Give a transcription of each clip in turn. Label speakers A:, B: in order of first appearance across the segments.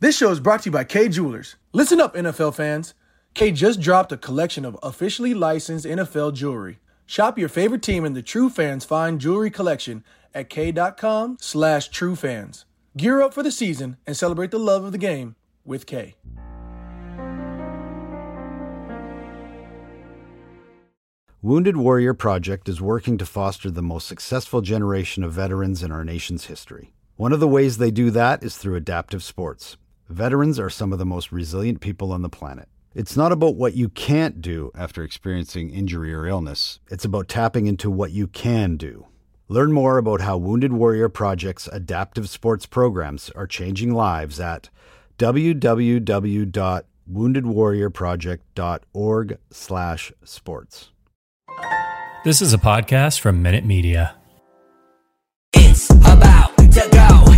A: This show is brought to you by Kay Jewelers. Listen up, NFL fans. Kay just dropped a collection of officially licensed NFL jewelry. Shop your favorite team in the True Fans Fine Jewelry Collection at kay.com slash True Fans. Gear up for the season and celebrate the love of the game with K.
B: Wounded Warrior Project is working to foster the most successful generation of veterans in our nation's history. One of the ways they do that is through adaptive sports. Veterans are some of the most resilient people on the planet. It's not about what you can't do after experiencing injury or illness, it's about tapping into what you can do. Learn more about how Wounded Warrior Project's adaptive sports programs are changing lives at www.woundedwarriorproject.org/sports.
C: This is a podcast from Minute Media.
D: It's about to go.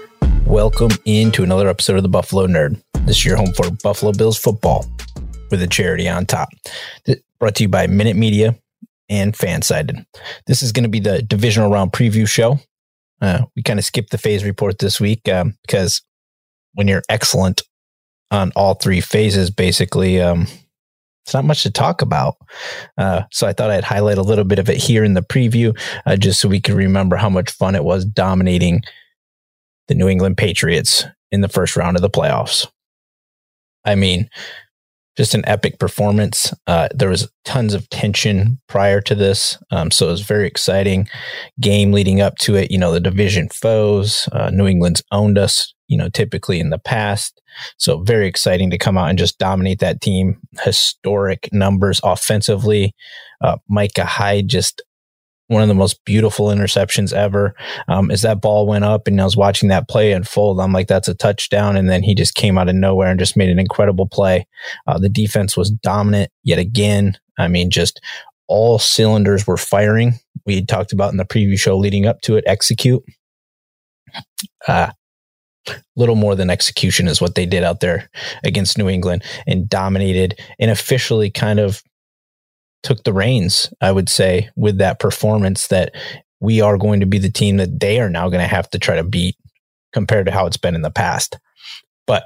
E: Welcome into another episode of the Buffalo Nerd. This is your home for Buffalo Bills football with a charity on top. Brought to you by Minute Media and Fansided. This is going to be the divisional round preview show. Uh, we kind of skipped the phase report this week um, because when you're excellent on all three phases, basically, um, it's not much to talk about. Uh, so I thought I'd highlight a little bit of it here in the preview, uh, just so we can remember how much fun it was dominating the New England Patriots in the first round of the playoffs. I mean, just an epic performance. Uh, there was tons of tension prior to this, um, so it was very exciting game leading up to it. You know, the division foes, uh, New England's owned us. You know, typically in the past, so very exciting to come out and just dominate that team. Historic numbers offensively. Uh, Micah Hyde just one of the most beautiful interceptions ever. Um, as that ball went up and I was watching that play unfold, I'm like, that's a touchdown. And then he just came out of nowhere and just made an incredible play. Uh, the defense was dominant yet again. I mean, just all cylinders were firing. We talked about in the preview show leading up to it, execute. Uh, little more than execution is what they did out there against New England and dominated and officially kind of took the reins, I would say, with that performance that we are going to be the team that they are now going to have to try to beat compared to how it's been in the past. But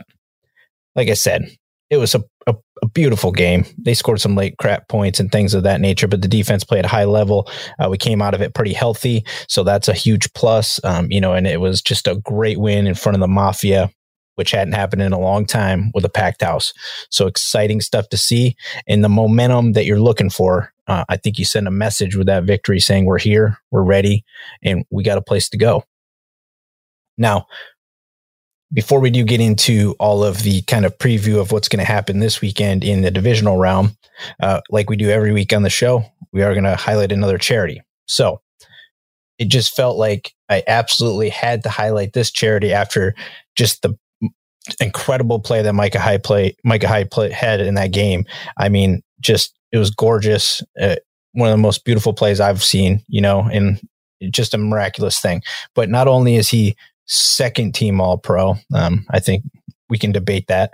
E: like I said, it was a, a, a beautiful game. They scored some late crap points and things of that nature, but the defense played a high level. Uh, we came out of it pretty healthy. So that's a huge plus, um, you know, and it was just a great win in front of the Mafia which hadn't happened in a long time with a packed house. So exciting stuff to see. And the momentum that you're looking for, uh, I think you send a message with that victory saying, we're here, we're ready, and we got a place to go. Now, before we do get into all of the kind of preview of what's going to happen this weekend in the divisional realm, uh, like we do every week on the show, we are going to highlight another charity. So it just felt like I absolutely had to highlight this charity after just the incredible play that Micah Hyde play Micah Hyde play, had in that game. I mean, just it was gorgeous. Uh, one of the most beautiful plays I've seen, you know, and just a miraculous thing. But not only is he second team All Pro, um, I think we can debate that.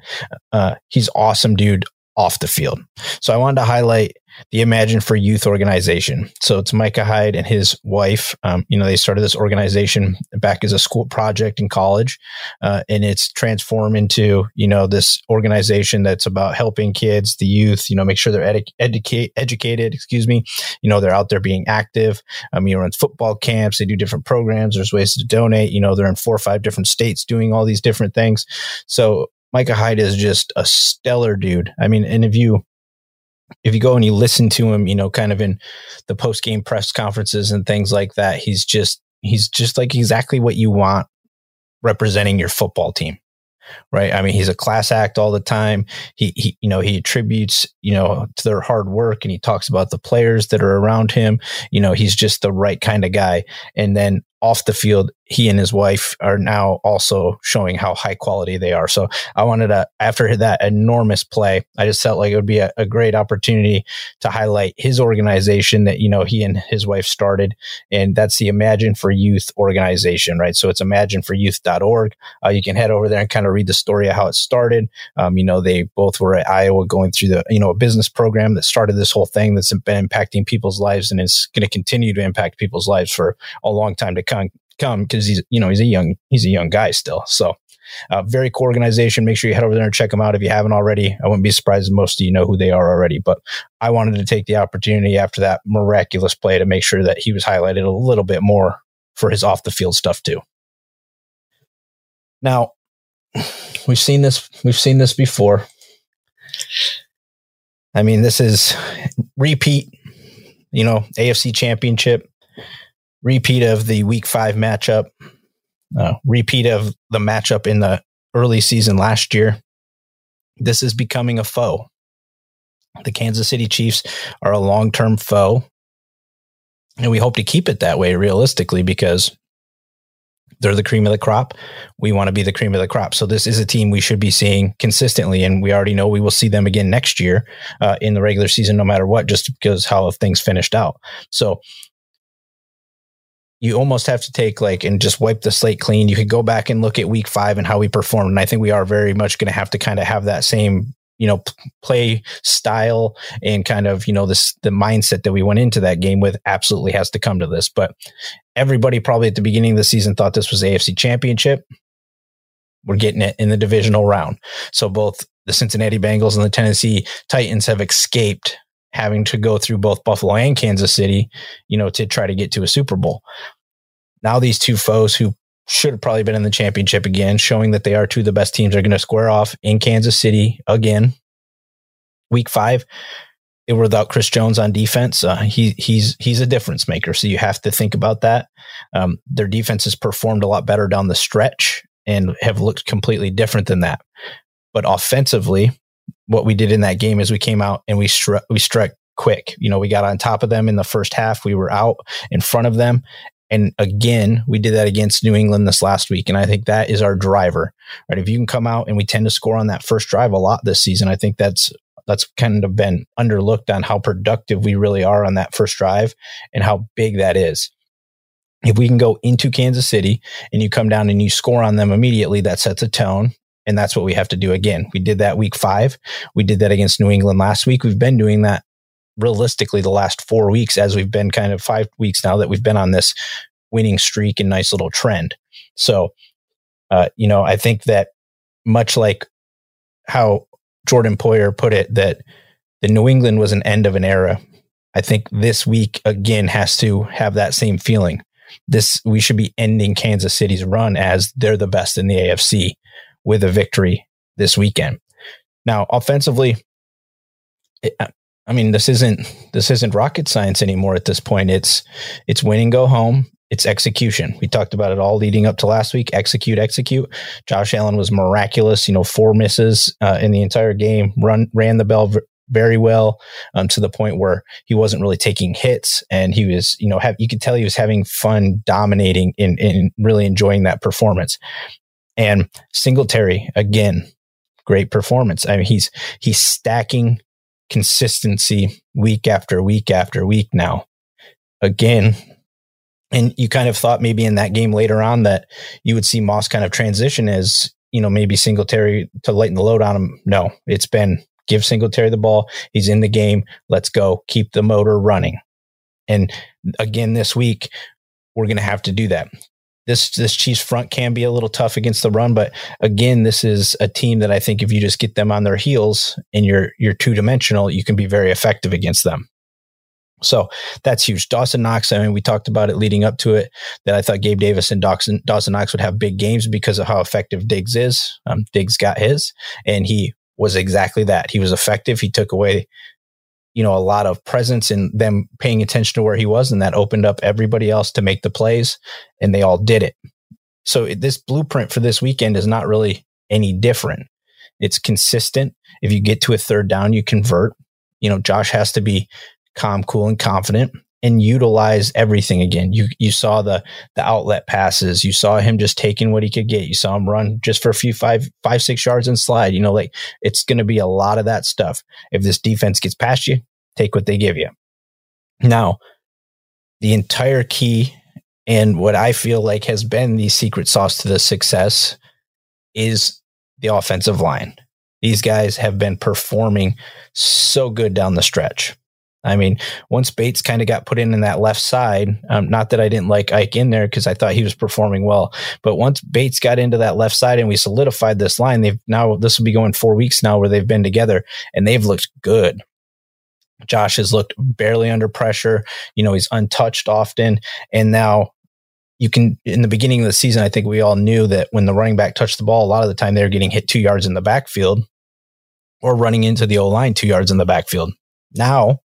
E: Uh, he's awesome, dude. off the field. So I wanted to highlight the Imagine for Youth organization. So it's Micah Hyde and his wife. Um, you know, they started this organization back as a school project in college, uh, and it's transformed into you know this organization that's about helping kids, the youth. You know, make sure they're edu- educate, educated. Excuse me. You know, they're out there being active. Um, you know, football camps, they do different programs. There's ways to donate. You know, they're in four or five different states doing all these different things. So Micah Hyde is just a stellar dude. I mean, and if you if you go and you listen to him, you know, kind of in the post game press conferences and things like that, he's just he's just like exactly what you want representing your football team. Right. I mean, he's a class act all the time. He, he, you know, he attributes, you know, to their hard work and he talks about the players that are around him. You know, he's just the right kind of guy. And then off the field, he and his wife are now also showing how high quality they are. So I wanted to, after that enormous play, I just felt like it would be a, a, great opportunity to highlight his organization that, you know, he and his wife started. And that's the Imagine for Youth organization, right? So it's imagineforyouth.org. Uh, you can head over there and kind of read the story of how it started. Um, you know, they both were at Iowa going through the, you know, a business program that started this whole thing that's been impacting people's lives and is going to continue to impact people's lives for a long time to come come because he's you know he's a young he's a young guy still. So uh, very cool organization. Make sure you head over there and check them out if you haven't already. I wouldn't be surprised if most of you know who they are already. But I wanted to take the opportunity after that miraculous play to make sure that he was highlighted a little bit more for his off the field stuff too. Now we've seen this we've seen this before. I mean, this is repeat, you know, AFC championship repeat of the week five matchup, uh, repeat of the matchup in the early season last year. This is becoming a foe. The Kansas City Chiefs are a long term foe. And we hope to keep it that way realistically because they're the cream of the crop. We want to be the cream of the crop. So this is a team we should be seeing consistently, and we already know we will see them again next year uh, in the regular season, no matter what, just because how things finished out. So you almost have to take like and just wipe the slate clean. You could go back and look at week five and how we performed. And I think we are very much going to have to kind of have that same, you know, play style and kind of, you know, this, the mindset that we went into that game with absolutely has to come to this. But everybody probably at the beginning of the season thought this was AFC championship. We're getting it in the divisional round. So both the Cincinnati Bengals and the Tennessee Titans have escaped having to go through both Buffalo and Kansas City, you know, to try to get to a Super Bowl. Now these two foes who should have probably been in the championship again, showing that they are two of the best teams are going to square off in Kansas City again. Week five, they were without Chris Jones on defense. Uh, he he's he's a difference maker, so you have to think about that. Um, their defense has performed a lot better down the stretch and have looked completely different than that. But offensively, what we did in that game is we came out and we struck we struck quick. You know, we got on top of them in the first half. We were out in front of them. And again, we did that against New England this last week. And I think that is our driver, right? If you can come out and we tend to score on that first drive a lot this season, I think that's, that's kind of been underlooked on how productive we really are on that first drive and how big that is. If we can go into Kansas City and you come down and you score on them immediately, that sets a tone. And that's what we have to do again. We did that week five. We did that against New England last week. We've been doing that realistically the last four weeks as we've been kind of five weeks now that we've been on this winning streak and nice little trend. So, uh, you know, I think that much like how Jordan Poyer put it, that the New England was an end of an era. I think this week again has to have that same feeling. This we should be ending Kansas City's run as they're the best in the AFC with a victory this weekend. Now, offensively, it, I mean, this isn't this isn't rocket science anymore at this point. It's it's win and go home. It's execution. We talked about it all leading up to last week. Execute, execute. Josh Allen was miraculous. You know, four misses uh, in the entire game. Run ran the bell v- very well um, to the point where he wasn't really taking hits, and he was, you know, have, you could tell he was having fun dominating and, and really enjoying that performance. And Singletary again, great performance. I mean, he's he's stacking consistency week after week after week now. Again, and you kind of thought maybe in that game later on that you would see Moss kind of transition as, you know, maybe Singletary to lighten the load on him. No, it's been Give Singletary the ball. He's in the game. Let's go. Keep the motor running. And again, this week, we're going to have to do that. This this Chiefs front can be a little tough against the run, but again, this is a team that I think if you just get them on their heels and you're you're two dimensional, you can be very effective against them. So that's huge. Dawson Knox, I mean, we talked about it leading up to it that I thought Gabe Davis and Dawson, Dawson Knox would have big games because of how effective Diggs is. Um, Diggs got his, and he was exactly that. He was effective. He took away, you know, a lot of presence and them paying attention to where he was, and that opened up everybody else to make the plays, and they all did it. So this blueprint for this weekend is not really any different. It's consistent. If you get to a third down, you convert. You know, Josh has to be calm, cool, and confident and utilize everything again. You you saw the the outlet passes. You saw him just taking what he could get. You saw him run just for a few five five six yards and slide. You know, like it's going to be a lot of that stuff. If this defense gets past you, take what they give you. Now, the entire key and what I feel like has been the secret sauce to the success is the offensive line. These guys have been performing so good down the stretch. I mean, once Bates kind of got put in in that left side, um, not that I didn't like Ike in there because I thought he was performing well, but once Bates got into that left side and we solidified this line, they've now this will be going four weeks now where they've been together and they've looked good. Josh has looked barely under pressure. You know, he's untouched often, and now you can in the beginning of the season, I think we all knew that when the running back touched the ball, a lot of the time they were getting hit two yards in the backfield or running into the O line two yards in the backfield. Now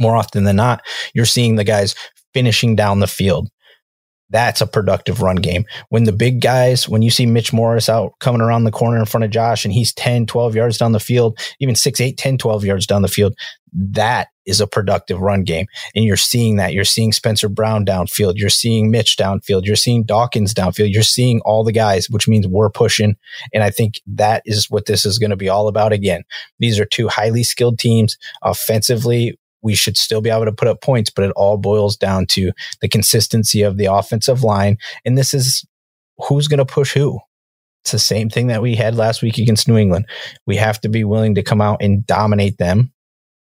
E: more often than not, you're seeing the guys finishing down the field. That's a productive run game. When the big guys, when you see Mitch Morse out coming around the corner in front of Josh and he's 10, 12 yards down the field, even 6, 8, 10, 12 yards down the field, that is a productive run game. And you're seeing that. You're seeing Spencer Brown downfield. You're seeing Mitch downfield. You're seeing Dawkins downfield. You're seeing all the guys, which means we're pushing. And I think that is what this is going to be all about again. These are two highly skilled teams. Offensively, we should still be able to put up points, but it all boils down to the consistency of the offensive line. And this is who's going to push who. It's the same thing that we had last week against New England. We have to be willing to come out and dominate them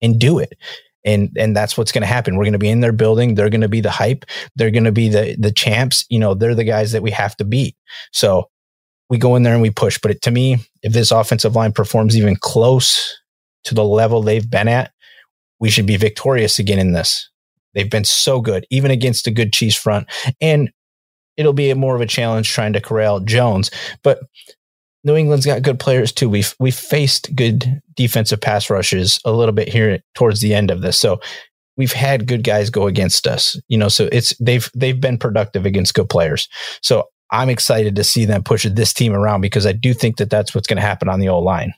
E: and do it. And and that's what's going to happen. We're going to be in their building. They're going to be the hype. They're going to be the the champs. You know, they're the guys that we have to beat. So we go in there and we push. But it, to me, if this offensive line performs even close to the level they've been at, we should be victorious again in this. They've been so good, even against a good Chiefs front. And it'll be more of a challenge trying to corral Jones. But New England's got good players too. We've we faced good defensive pass rushes a little bit here towards the end of this. So we've had good guys go against us. You know, so it's they've they've been productive against good players. So I'm excited to see them push this team around because I do think that that's what's going to happen on the old line.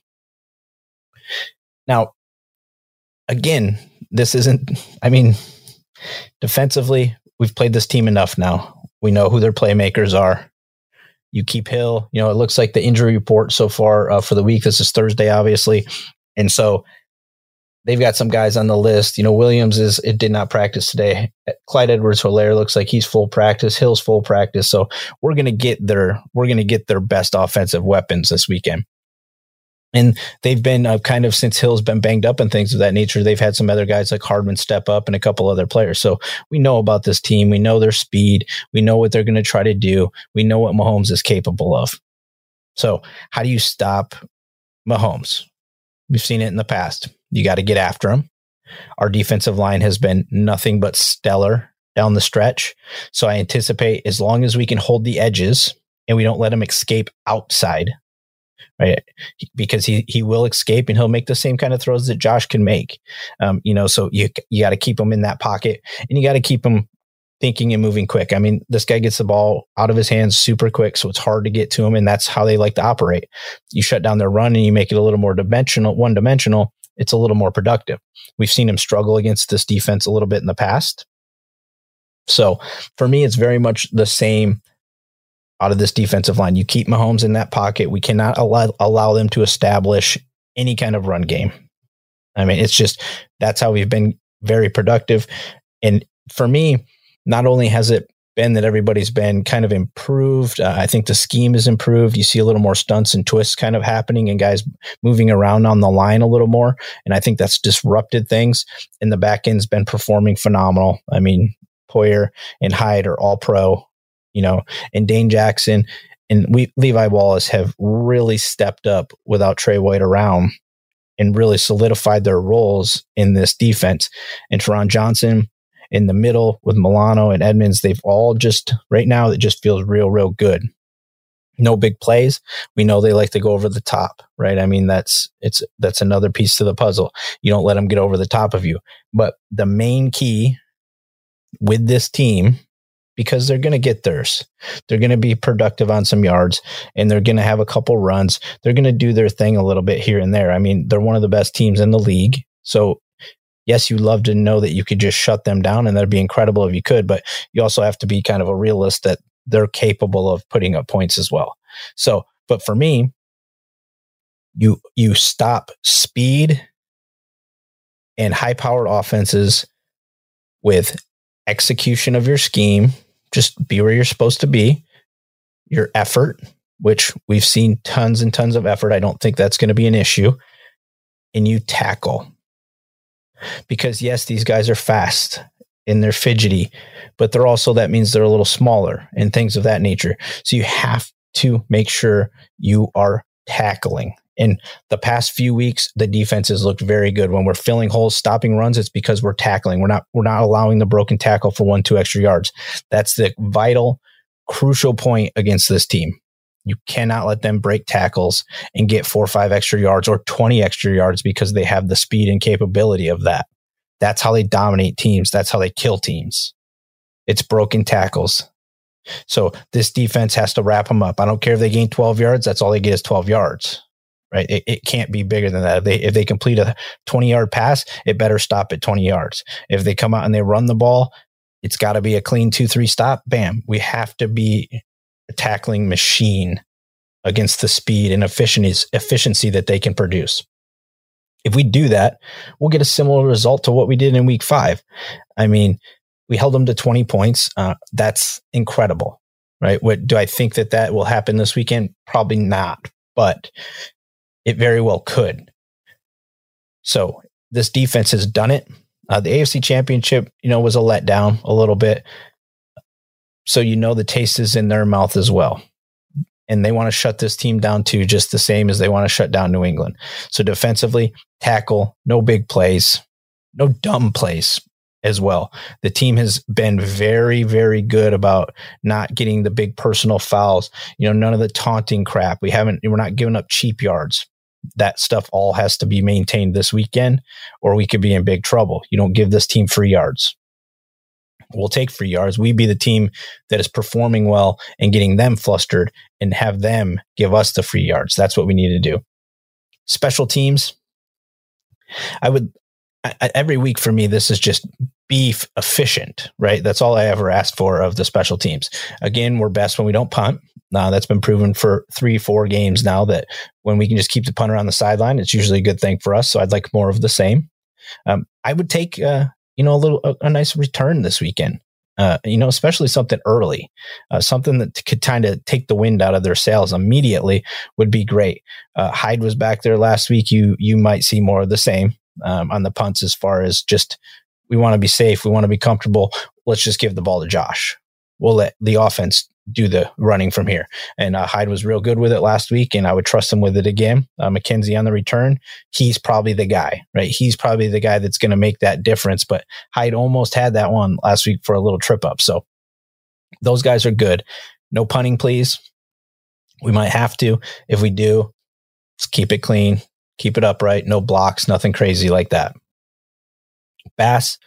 E: Now, again, this isn't, I mean, defensively, we've played this team enough now. We know who their playmakers are. You keep Hill, you know, it looks like the injury report so far uh, for the week. This is Thursday, obviously. And so they've got some guys on the list. You know, Williams is, it did not practice today. Clyde Edwards Helaire looks like he's full practice. Hill's full practice. So we're going to get their, we're going to get their best offensive weapons this weekend. And they've been uh, kind of since Hill's been banged up and things of that nature. They've had some other guys like Hardman step up and a couple other players. So we know about this team. We know their speed. We know what they're going to try to do. We know what Mahomes is capable of. So how do you stop Mahomes? We've seen it in the past. You got to get after him. Our defensive line has been nothing but stellar down the stretch. So I anticipate as long as we can hold the edges and we don't let him escape outside right? Because he he will escape and he'll make the same kind of throws that Josh can make. Um, you know, so you you got to keep him in that pocket and you got to keep him thinking and moving quick. I mean, this guy gets the ball out of his hands super quick, so it's hard to get to him, and that's how they like to operate. You shut down their run and you make it a little more dimensional, one dimensional. It's a little more productive. We've seen him struggle against this defense a little bit in the past. So for me, it's very much the same out of this defensive line. You keep Mahomes in that pocket. We cannot allow, allow them to establish any kind of run game. I mean, it's just that's how we've been very productive. And for me, not only has it been that everybody's been kind of improved. Uh, I think the scheme is improved. You see a little more stunts and twists kind of happening and guys moving around on the line a little more. And I think that's disrupted things. And the back end's been performing phenomenal. I mean, Poyer and Hyde are all pro, you know, and Dane Jackson and we, Levi Wallace have really stepped up without Trey White around and really solidified their roles in this defense. And Taron Johnson, in the middle with Milano and Edmunds, they've all just right now it just feels real, real good. No big plays. We know they like to go over the top, right? I mean, that's it's that's another piece to the puzzle. You don't let them get over the top of you. But the main key with this team, because they're going to get theirs, they're going to be productive on some yards, and they're going to have a couple runs. They're going to do their thing a little bit here and there. I mean, they're one of the best teams in the league. So yes, you love to know that you could just shut them down and that'd be incredible if you could, but you also have to be kind of a realist that they're capable of putting up points as well. So, but for me, you you stop speed and high powered offenses with execution of your scheme, just be where you're supposed to be, your effort, which we've seen tons and tons of effort. I don't think that's going to be an issue. And you tackle because yes, these guys are fast and they're fidgety, but they're also, that means they're a little smaller and things of that nature. So you have to make sure you are tackling. In the past few weeks, the defense has looked very good. When we're filling holes, stopping runs, it's because we're tackling. We're not we're not allowing the broken tackle for one, two extra yards. That's the vital, crucial point against this team. You cannot let them break tackles and get four or five extra yards or 20 extra yards because they have the speed and capability of that. That's how they dominate teams. That's how they kill teams. It's broken tackles. So this defense has to wrap them up. I don't care if they gain 12 yards. That's all they get is 12 yards, right? It, it can't be bigger than that. If they, if they complete a 20 yard pass, it better stop at 20 yards. If they come out and they run the ball, it's got to be a clean two, three stop. Bam. We have to be a tackling machine against the speed and efficiency that they can produce. If we do that, we'll get a similar result to what we did in week five. I mean, we held them to 20 points. Uh, that's incredible, right? What do I think that that will happen this weekend? Probably not, but it very well could. So this defense has done it. Uh, the AFC championship, you know, was a letdown a little bit. So you know the taste is in their mouth as well. And they want to shut this team down too, just the same as they want to shut down New England. So defensively, tackle, no big plays, no dumb plays as well. The team has been very, very good about not getting the big personal fouls. You know, none of the taunting crap. We haven't, we're not giving up cheap yards. That stuff all has to be maintained this weekend, or we could be in big trouble. You don't give this team free yards we'll take free yards. We be the team that is performing well and getting them flustered and have them give us the free yards. That's what we need to do. Special teams. I would I, every week for me, this is just beef efficient, right? That's all I ever asked for of the special teams. Again, we're best when we don't punt. Now that's been proven for three, four games now that when we can just keep the punter on the sideline, it's usually a good thing for us. So I'd like more of the same. Um, I would take uh, you know, a little, a, a nice return this weekend. Uh, you know, especially something early, uh, something that could kind of take the wind out of their sails immediately would be great. Uh, Hyde was back there last week. You you might see more of the same um, on the punts as far as just we want to be safe, we want to be comfortable. Let's just give the ball to Josh. We'll let the offense do the running from here. And uh, Hyde was real good with it last week, and I would trust him with it again. Uh, McKenzie on the return, he's probably the guy, right? He's probably the guy that's going to make that difference. But Hyde almost had that one last week for a little trip up. So those guys are good. No punting, please. We might have to. If we do, let's keep it clean, keep it upright, no blocks, nothing crazy like that. Bass,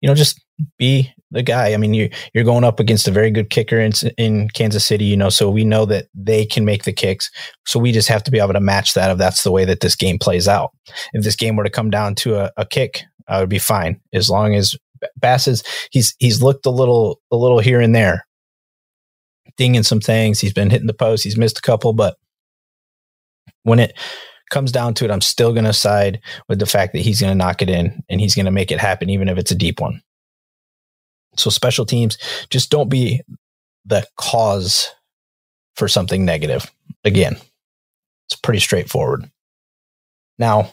E: you know, just be the guy. I mean, you you're going up against a very good kicker in in Kansas City, you know, so we know that they can make the kicks. So we just have to be able to match that if that's the way that this game plays out. If this game were to come down to a, a kick, I would be fine as long as Bass is he's he's looked a little a little here and there, dinging some things. He's been hitting the post. He's missed a couple, but when it comes down to it, I'm still going to side with the fact that he's going to knock it in and he's going to make it happen, even if it's a deep one. So special teams, just don't be the cause for something negative. Again, it's pretty straightforward. Now,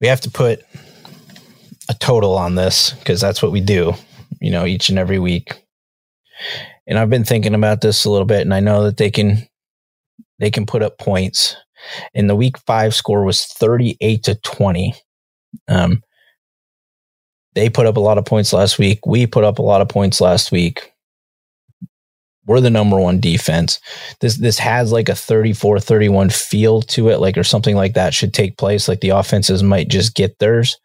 E: we have to put a total on this because that's what we do, you know, each and every week. And I've been thinking about this a little bit, and I know that they can they can put up points. And the week five score was 38 to 20. Um, they put up a lot of points last week. We put up a lot of points last week. We're the number one defense. This this has like a 34-31 feel to it, like or something like that should take place. Like the offenses might just get theirs.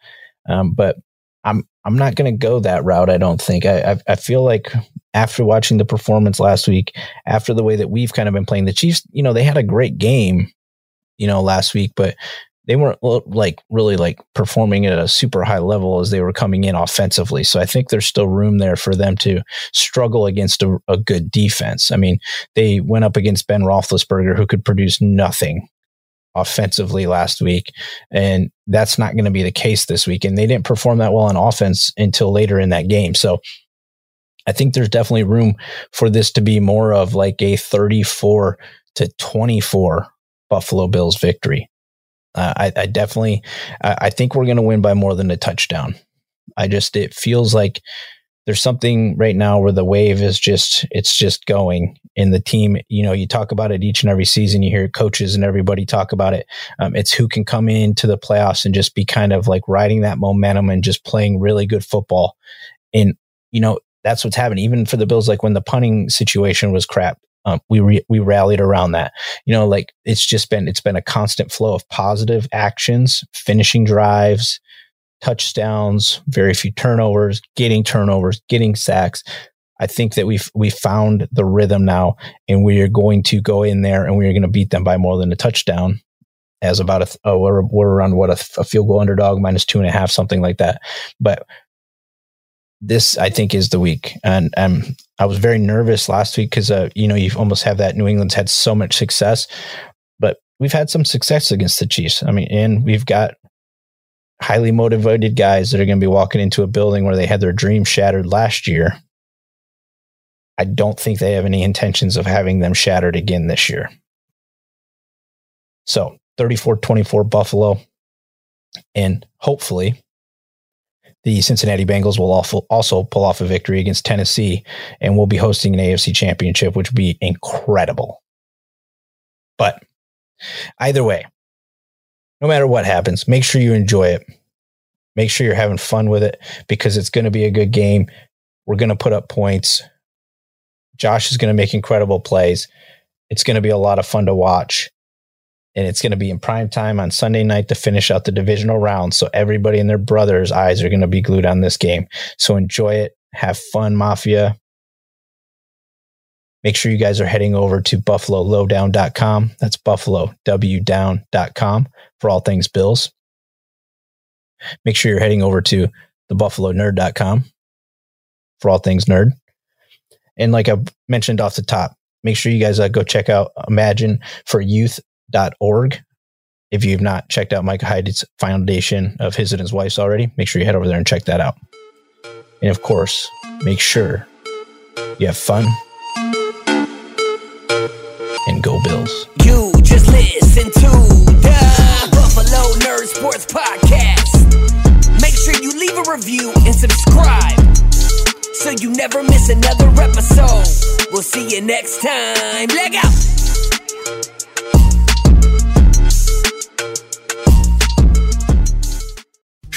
E: Um, but I'm I'm not going to go that route. I don't think. I, I I feel like after watching the performance last week, after the way that we've kind of been playing, the Chiefs, you know, they had a great game, you know, last week, but they weren't like really like performing at a super high level as they were coming in offensively. So I think there's still room there for them to struggle against a, a good defense. I mean, they went up against Ben Roethlisberger, who could produce nothing offensively last week. And that's not going to be the case this week. And they didn't perform that well on offense until later in that game. So I think there's definitely room for this to be more of like a 34 to 24 Buffalo Bills victory. Uh, I, I, definitely, I, I think we're going to win by more than a touchdown. I just, it feels like there's something right now where the wave is just it's just going in the team. You know you talk about it each and every season. You hear coaches and everybody talk about it. Um, it's who can come into the playoffs and just be kind of like riding that momentum and just playing really good football. And you know that's what's happening even for the bills like when the punting situation was crap um, we re- we rallied around that you know like it's just been it's been a constant flow of positive actions finishing drives touchdowns, very few turnovers, getting turnovers, getting sacks. I think that we've we found the rhythm now, and we are going to go in there and we are going to beat them by more than a touchdown. As about a, oh, we're, we're around what a, a field goal underdog minus two and a half, something like that. But this I think is the week, and um, I was very nervous last week because uh, you know you almost have that New England's had so much success, but we've had some success against the Chiefs. I mean, and we've got highly motivated guys that are going to be walking into a building where they had their dream shattered last year. I don't think they have any intentions of having them shattered again this year. So 34 24 Buffalo. And hopefully the Cincinnati Bengals will also pull off a victory against Tennessee and we'll be hosting an AFC championship, which would be incredible. But either way, no matter what happens, make sure you enjoy it. Make sure you're having fun with it because it's going to be a good game. We're going to put up points. Josh is going to make incredible plays. It's going to be a lot of fun to watch. And it's going to be in prime time on Sunday night to finish out the divisional round. So everybody and their brothers' eyes are going to be glued on this game. So enjoy it. Have fun, Mafia. Make sure you guys are heading over to buffalolowdown.com. That's buffalowdown.com for all things Bills. Make sure you're heading over to the buffalonerd.com for all things nerd. And like I mentioned off the top, make sure you guys uh, go check out imagine for youth.org. If you've not checked out Micah Hyde's foundation of his and his wife's already, make sure you head over there and check that out. And of course, make sure you have fun and go Bills.
D: You just listen to the Buffalo Nerd Sports Podcast. Make sure you leave a review and subscribe so you never miss another episode. We'll see you next time. Leg out.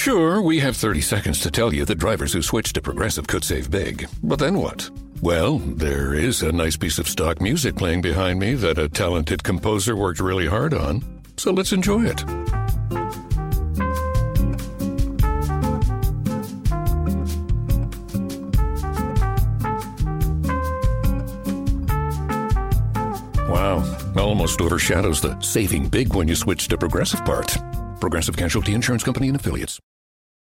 F: Sure, we have 30 seconds to tell you that drivers who switch to Progressive could save big. But then what? Well, there is a nice piece of stock music playing behind me that a talented composer worked really hard on, so let's enjoy it. Wow, almost overshadows the saving big when you switch to Progressive part. Progressive Casualty Insurance Company and Affiliates.